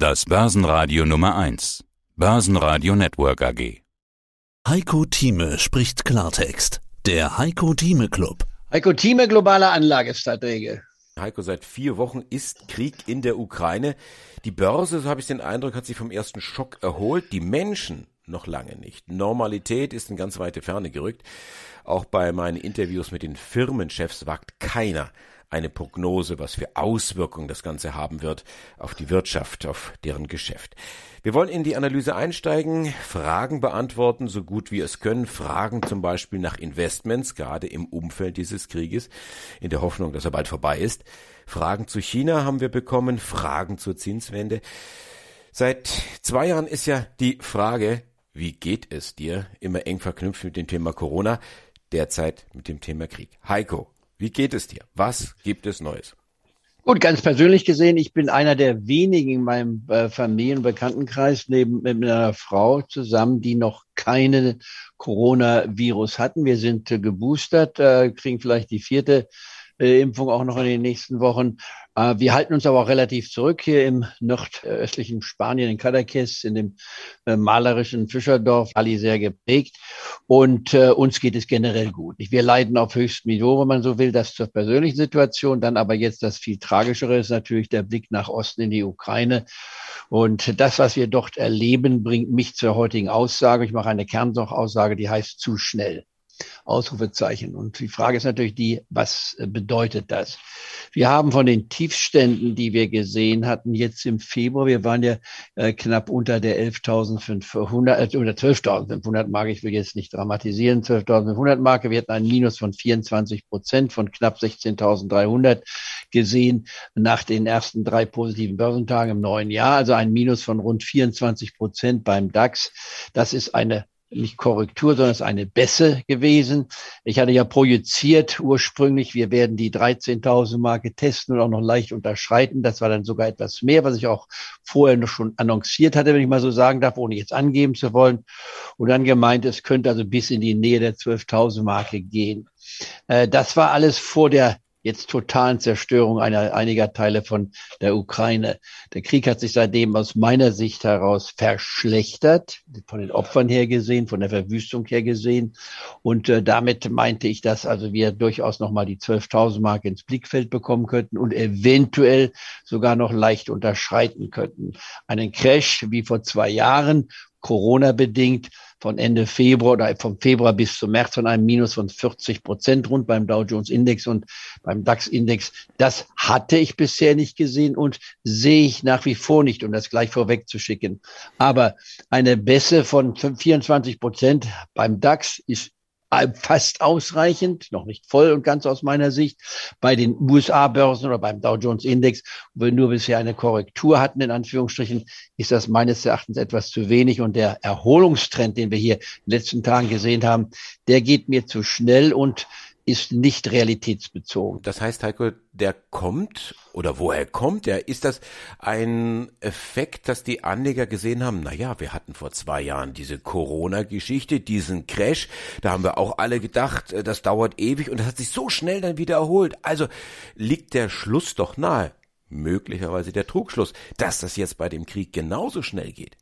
Das Börsenradio Nummer 1. Börsenradio Network AG. Heiko Thieme spricht Klartext. Der Heiko Thieme Club. Heiko Thieme, globale Anlagestrategie. Heiko, seit vier Wochen ist Krieg in der Ukraine. Die Börse, so habe ich den Eindruck, hat sich vom ersten Schock erholt. Die Menschen noch lange nicht. Normalität ist in ganz weite Ferne gerückt. Auch bei meinen Interviews mit den Firmenchefs wagt keiner eine Prognose, was für Auswirkungen das Ganze haben wird auf die Wirtschaft, auf deren Geschäft. Wir wollen in die Analyse einsteigen, Fragen beantworten, so gut wir es können, Fragen zum Beispiel nach Investments, gerade im Umfeld dieses Krieges, in der Hoffnung, dass er bald vorbei ist. Fragen zu China haben wir bekommen, Fragen zur Zinswende. Seit zwei Jahren ist ja die Frage, wie geht es dir, immer eng verknüpft mit dem Thema Corona, derzeit mit dem Thema Krieg. Heiko, wie geht es dir? Was gibt es Neues? Gut, ganz persönlich gesehen, ich bin einer der wenigen in meinem äh, Familien- und Bekanntenkreis neben mit einer Frau zusammen, die noch keine Coronavirus hatten. Wir sind äh, geboostert, äh, kriegen vielleicht die vierte Impfung auch noch in den nächsten Wochen. Äh, wir halten uns aber auch relativ zurück hier im nordöstlichen Spanien, in Cadaqués, in dem äh, malerischen Fischerdorf, Ali sehr geprägt. Und äh, uns geht es generell gut. Wir leiden auf höchstem Niveau, wenn man so will, das zur persönlichen Situation. Dann aber jetzt das viel tragischere ist natürlich der Blick nach Osten in die Ukraine. Und das, was wir dort erleben, bringt mich zur heutigen Aussage. Ich mache eine Kernaussage, die heißt zu schnell. Ausrufezeichen. Und die Frage ist natürlich die, was bedeutet das? Wir haben von den Tiefständen, die wir gesehen hatten, jetzt im Februar, wir waren ja äh, knapp unter der 11.500, äh, unter 12.500 Marke, ich will jetzt nicht dramatisieren, 12.500 Marke. Wir hatten einen Minus von 24 Prozent von knapp 16.300 gesehen nach den ersten drei positiven Börsentagen im neuen Jahr, also ein Minus von rund 24 Prozent beim DAX. Das ist eine nicht Korrektur, sondern es ist eine Bässe gewesen. Ich hatte ja projiziert ursprünglich, wir werden die 13.000 Marke testen und auch noch leicht unterschreiten. Das war dann sogar etwas mehr, was ich auch vorher noch schon annonciert hatte, wenn ich mal so sagen darf, ohne jetzt angeben zu wollen. Und dann gemeint, es könnte also bis in die Nähe der 12.000 Marke gehen. Äh, das war alles vor der jetzt totalen Zerstörung einer, einiger Teile von der Ukraine. Der Krieg hat sich seitdem aus meiner Sicht heraus verschlechtert, von den Opfern her gesehen, von der Verwüstung her gesehen. Und äh, damit meinte ich, dass also wir durchaus nochmal die 12.000 Mark ins Blickfeld bekommen könnten und eventuell sogar noch leicht unterschreiten könnten. Einen Crash wie vor zwei Jahren, Corona bedingt, von Ende Februar oder vom Februar bis zum März von einem Minus von 40 Prozent rund beim Dow Jones Index und beim DAX Index. Das hatte ich bisher nicht gesehen und sehe ich nach wie vor nicht, um das gleich vorweg zu schicken. Aber eine Bässe von 24 Prozent beim DAX ist fast ausreichend, noch nicht voll und ganz aus meiner Sicht. Bei den USA-Börsen oder beim Dow Jones Index, wo wir nur bisher eine Korrektur hatten, in Anführungsstrichen, ist das meines Erachtens etwas zu wenig. Und der Erholungstrend, den wir hier in den letzten Tagen gesehen haben, der geht mir zu schnell und ist nicht realitätsbezogen. Das heißt, Heiko, der kommt oder woher kommt der? Ist das ein Effekt, dass die Anleger gesehen haben, na ja, wir hatten vor zwei Jahren diese Corona-Geschichte, diesen Crash, da haben wir auch alle gedacht, äh, das dauert ewig und das hat sich so schnell dann wieder erholt. Also liegt der Schluss doch nahe, möglicherweise der Trugschluss, dass das jetzt bei dem Krieg genauso schnell geht.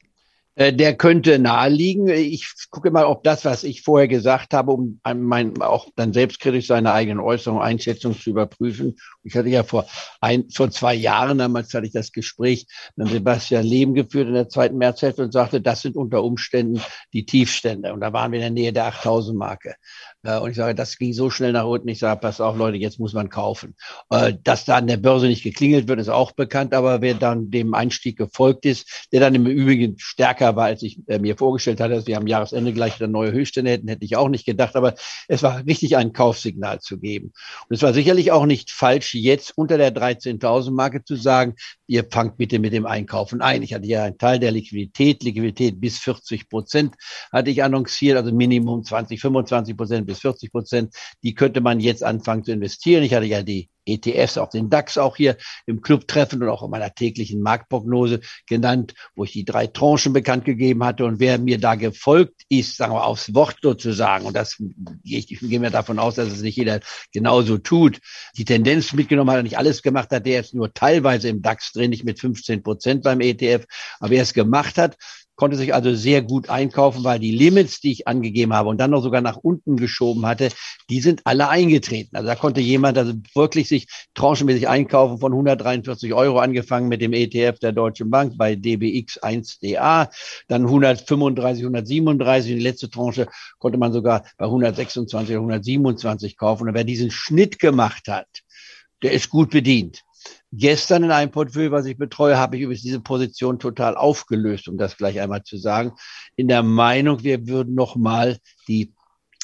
Äh, der könnte naheliegen. Ich gucke mal, ob das, was ich vorher gesagt habe, um mein, auch dann selbstkritisch seine eigenen Äußerungen, Einschätzungen zu überprüfen. Ich hatte ja vor ein, vor zwei Jahren, damals hatte ich das Gespräch mit Sebastian Leben geführt in der zweiten Märzhälfte und sagte, das sind unter Umständen die Tiefstände. Und da waren wir in der Nähe der 8000 Marke. Äh, und ich sage, das ging so schnell nach unten. Ich sage, pass auf, Leute, jetzt muss man kaufen. Äh, dass da an der Börse nicht geklingelt wird, ist auch bekannt. Aber wer dann dem Einstieg gefolgt ist, der dann im Übrigen stärker war, als ich äh, mir vorgestellt hatte, dass wir am Jahresende gleich wieder neue Höchststände hätten, hätte ich auch nicht gedacht. Aber es war richtig, ein Kaufsignal zu geben. Und es war sicherlich auch nicht falsch, jetzt unter der 13.000 Marke zu sagen, ihr fangt bitte mit dem Einkaufen ein. Ich hatte ja einen Teil der Liquidität, Liquidität bis 40 Prozent hatte ich annonciert, also Minimum 20, 25 Prozent bis 40 Prozent. Die könnte man jetzt anfangen zu investieren. Ich hatte ja die ETFs, auch den DAX auch hier im Club treffen und auch in meiner täglichen Marktprognose genannt, wo ich die drei Tranchen bekannt gegeben hatte. Und wer mir da gefolgt ist, sagen wir aufs Wort sozusagen, und das ich, ich gehe mir davon aus, dass es nicht jeder genauso tut, die Tendenz mitgenommen hat, nicht alles gemacht hat, der jetzt nur teilweise im DAX drin, nicht mit 15 Prozent beim ETF. Aber wer es gemacht hat, konnte sich also sehr gut einkaufen, weil die Limits, die ich angegeben habe und dann noch sogar nach unten geschoben hatte, die sind alle eingetreten. Also da konnte jemand also wirklich sich tranchenmäßig einkaufen von 143 Euro angefangen mit dem ETF der Deutschen Bank bei DBX 1DA, dann 135, 137 die letzte Tranche konnte man sogar bei 126 oder 127 kaufen. Und wer diesen Schnitt gemacht hat, der ist gut bedient. Gestern in einem Portfolio, was ich betreue, habe ich übrigens diese Position total aufgelöst, um das gleich einmal zu sagen, in der Meinung, wir würden nochmal die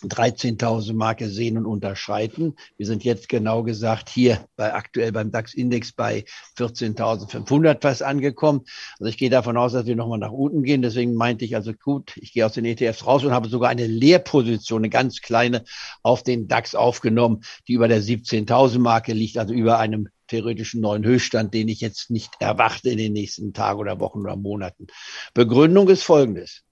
13.000 Marke sehen und unterschreiten. Wir sind jetzt genau gesagt hier bei aktuell beim DAX-Index bei 14.500 fast angekommen. Also ich gehe davon aus, dass wir nochmal nach unten gehen. Deswegen meinte ich also gut, ich gehe aus den ETFs raus und habe sogar eine Leerposition, eine ganz kleine auf den DAX aufgenommen, die über der 17.000 Marke liegt, also über einem theoretischen neuen Höchststand, den ich jetzt nicht erwarte in den nächsten Tagen oder Wochen oder Monaten. Begründung ist folgendes.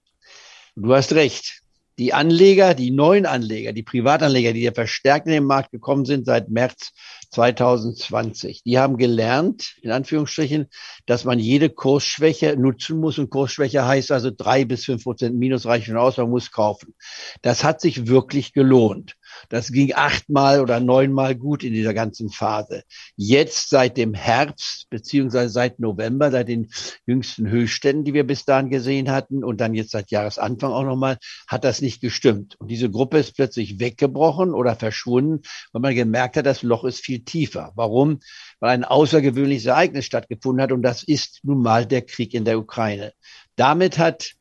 Du hast recht. Die Anleger, die neuen Anleger, die Privatanleger, die ja verstärkt in den Markt gekommen sind seit März 2020, die haben gelernt, in Anführungsstrichen, dass man jede Kursschwäche nutzen muss. Und Kursschwäche heißt also drei bis fünf Prozent Minus reichen aus, man muss kaufen. Das hat sich wirklich gelohnt. Das ging achtmal oder neunmal gut in dieser ganzen Phase. Jetzt seit dem Herbst beziehungsweise seit November, seit den jüngsten Höchstständen, die wir bis dahin gesehen hatten und dann jetzt seit Jahresanfang auch nochmal, hat das nicht gestimmt. Und diese Gruppe ist plötzlich weggebrochen oder verschwunden, weil man gemerkt hat, das Loch ist viel tiefer. Warum? Weil ein außergewöhnliches Ereignis stattgefunden hat und das ist nun mal der Krieg in der Ukraine. Damit hat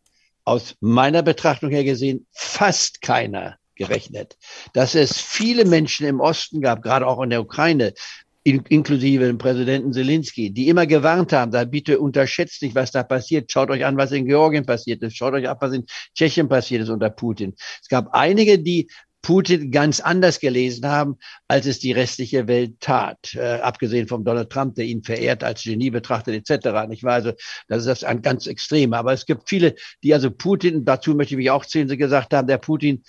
aus meiner Betrachtung her gesehen fast keiner gerechnet, dass es viele Menschen im Osten gab, gerade auch in der Ukraine, in, inklusive dem Präsidenten Zelensky, die immer gewarnt haben, da bitte unterschätzt nicht, was da passiert. Schaut euch an, was in Georgien passiert ist. Schaut euch ab, was in Tschechien passiert ist unter Putin. Es gab einige, die Putin ganz anders gelesen haben, als es die restliche Welt tat. Äh, abgesehen vom Donald Trump, der ihn verehrt, als Genie betrachtet etc. Nicht wahr? Also das ist das ein ganz Extreme. Aber es gibt viele, die also Putin, dazu möchte ich mich auch zählen, sie gesagt haben, der Putin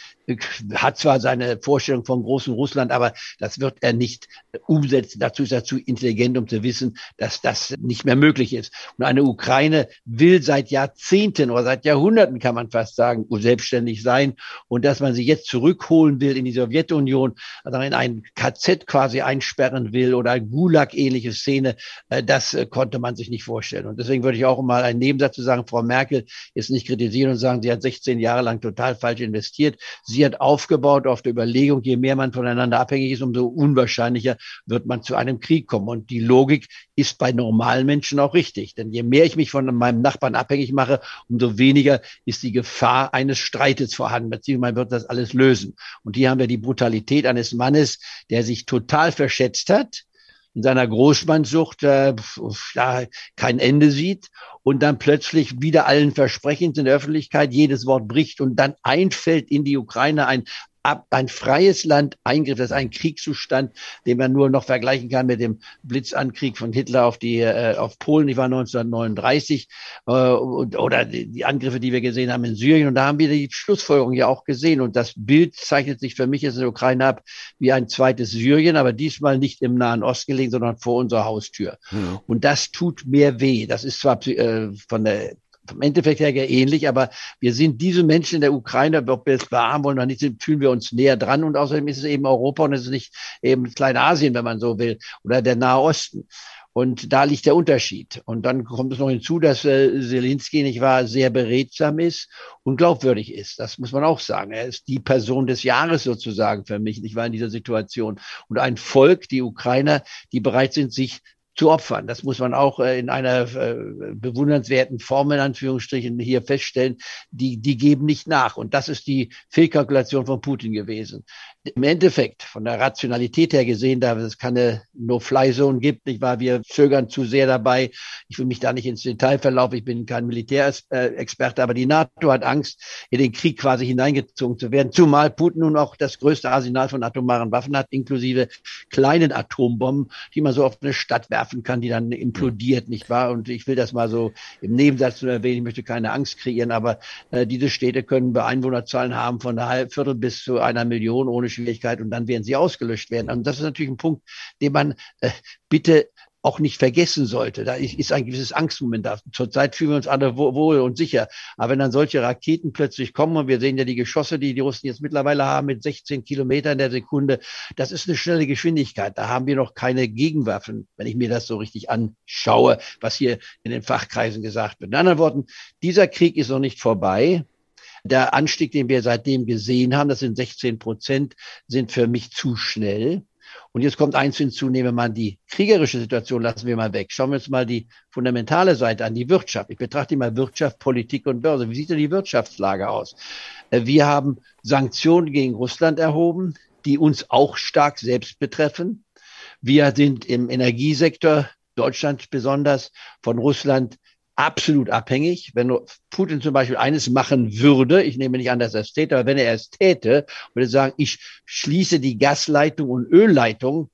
hat zwar seine Vorstellung vom großen Russland, aber das wird er nicht umsetzen. Dazu ist er zu intelligent, um zu wissen, dass das nicht mehr möglich ist. Und eine Ukraine will seit Jahrzehnten oder seit Jahrhunderten, kann man fast sagen, selbstständig sein. Und dass man sie jetzt zurückholen will in die Sowjetunion, also in ein KZ quasi einsperren will oder Gulag-ähnliche Szene, äh, das äh, konnte man sich nicht vorstellen. Und deswegen würde ich auch mal einen Nebensatz zu sagen, Frau Merkel ist nicht kritisieren und sagen, sie hat 16 Jahre lang total falsch investiert. Sie hat aufgebaut auf der Überlegung, je mehr man voneinander abhängig ist, umso unwahrscheinlicher wird man zu einem Krieg kommen. Und die Logik ist bei normalen Menschen auch richtig. Denn je mehr ich mich von meinem Nachbarn abhängig mache, umso weniger ist die Gefahr eines Streites vorhanden, beziehungsweise man wird das alles lösen. Und hier haben wir die Brutalität eines Mannes, der sich total verschätzt hat, in seiner Großmannsucht äh, ja, kein Ende sieht und dann plötzlich wieder allen Versprechens in der Öffentlichkeit jedes Wort bricht und dann einfällt in die Ukraine ein ab, ein freies Land Eingriff, das ist ein Kriegszustand, den man nur noch vergleichen kann mit dem Blitzankrieg von Hitler auf die äh, auf Polen, die war 1939 äh, oder die Angriffe, die wir gesehen haben in Syrien und da haben wir die Schlussfolgerung ja auch gesehen und das Bild zeichnet sich für mich jetzt in der Ukraine ab wie ein zweites Syrien, aber diesmal nicht im Nahen Osten gelegen, sondern vor unserer Haustür. Mhm. Und das tut mehr weh. Das ist zwar äh, von der vom Endeffekt her ähnlich, aber wir sind diese Menschen in der Ukraine, ob wir es beahmen wollen oder nicht, fühlen wir uns näher dran und außerdem ist es eben Europa und es ist nicht eben Kleinasien, wenn man so will, oder der Nahe Osten. Und da liegt der Unterschied. Und dann kommt es noch hinzu, dass äh, Zelensky nicht wahr sehr beredsam ist und glaubwürdig ist. Das muss man auch sagen. Er ist die Person des Jahres sozusagen für mich, nicht wahr in dieser Situation. Und ein Volk, die Ukrainer, die bereit sind, sich zu opfern. Das muss man auch äh, in einer äh, bewundernswerten Form in Anführungsstrichen hier feststellen. Die, die geben nicht nach. Und das ist die Fehlkalkulation von Putin gewesen im Endeffekt von der Rationalität her gesehen, da es keine No-Fly-Zone gibt, nicht wahr? Wir zögern zu sehr dabei. Ich will mich da nicht ins Detail verlaufen. Ich bin kein Militärexperte, aber die NATO hat Angst, in den Krieg quasi hineingezogen zu werden. Zumal Putin nun auch das größte Arsenal von atomaren Waffen hat, inklusive kleinen Atombomben, die man so auf eine Stadt werfen kann, die dann implodiert, nicht wahr? Und ich will das mal so im Nebensatz nur erwähnen. Ich möchte keine Angst kreieren, aber äh, diese Städte können Beeinwohnerzahlen haben von einer halb Viertel bis zu einer Million ohne Schwierigkeit und dann werden sie ausgelöscht werden. Und das ist natürlich ein Punkt, den man äh, bitte auch nicht vergessen sollte. Da ist ein gewisses Angstmoment da. Zurzeit fühlen wir uns alle wohl und sicher. Aber wenn dann solche Raketen plötzlich kommen und wir sehen ja die Geschosse, die die Russen jetzt mittlerweile haben mit 16 Kilometern der Sekunde, das ist eine schnelle Geschwindigkeit. Da haben wir noch keine Gegenwaffen, wenn ich mir das so richtig anschaue, was hier in den Fachkreisen gesagt wird. In anderen Worten, dieser Krieg ist noch nicht vorbei. Der Anstieg, den wir seitdem gesehen haben, das sind 16 Prozent, sind für mich zu schnell. Und jetzt kommt eins hinzu, nehmen wir mal die kriegerische Situation, lassen wir mal weg. Schauen wir uns mal die fundamentale Seite an, die Wirtschaft. Ich betrachte mal Wirtschaft, Politik und Börse. Wie sieht denn die Wirtschaftslage aus? Äh, wir haben Sanktionen gegen Russland erhoben, die uns auch stark selbst betreffen. Wir sind im Energiesektor, Deutschland besonders, von Russland absolut abhängig. Wenn Putin zum Beispiel eines machen würde, ich nehme nicht an, dass er es täte, aber wenn er es täte, würde sagen, ich schließe die Gasleitung und Ölleitung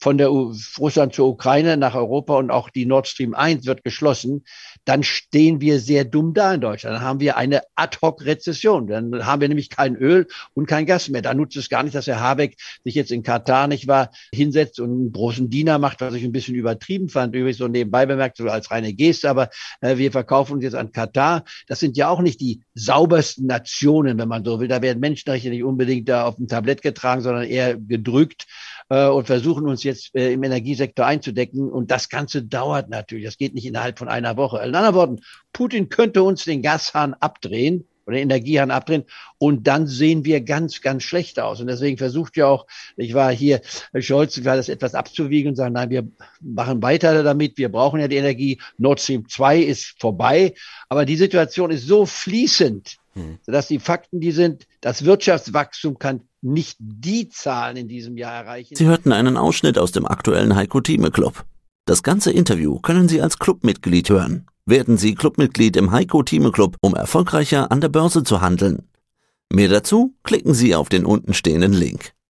von der U Russland zur Ukraine nach Europa und auch die Nord Stream 1 wird geschlossen, dann stehen wir sehr dumm da in Deutschland. Dann haben wir eine Ad-hoc-Rezession. Dann haben wir nämlich kein Öl und kein Gas mehr. Da nutzt es gar nicht, dass Herr Habeck sich jetzt in Katar nicht wahr hinsetzt und einen großen Diener macht, was ich ein bisschen übertrieben fand. Übrigens so nebenbei bemerkt, so als reine Geste. Aber äh, wir verkaufen uns jetzt an Katar. Das sind ja auch nicht die saubersten Nationen, wenn man so will. Da werden Menschenrechte nicht unbedingt da auf dem Tablett getragen, sondern eher gedrückt äh, und versuchen uns jetzt äh, im Energiesektor einzudecken. Und das Ganze dauert natürlich. Das geht nicht innerhalb von einer Woche. In anderen Worten, Putin könnte uns den Gashahn abdrehen oder den Energiehahn abdrehen und dann sehen wir ganz, ganz schlecht aus. Und deswegen versucht ja auch, ich war hier, Scholz, war das etwas abzuwiegen und sagen, nein, wir machen weiter damit, wir brauchen ja die Energie. Nord Stream 2 ist vorbei. Aber die Situation ist so fließend, hm. sodass die Fakten, die sind, das Wirtschaftswachstum kann nicht die Zahlen in diesem Jahr erreichen. Sie hörten einen Ausschnitt aus dem aktuellen Heiko Thieme Club. Das ganze Interview können Sie als Clubmitglied hören. Werden Sie Clubmitglied im Heiko Thieme Club, um erfolgreicher an der Börse zu handeln. Mehr dazu klicken Sie auf den untenstehenden Link.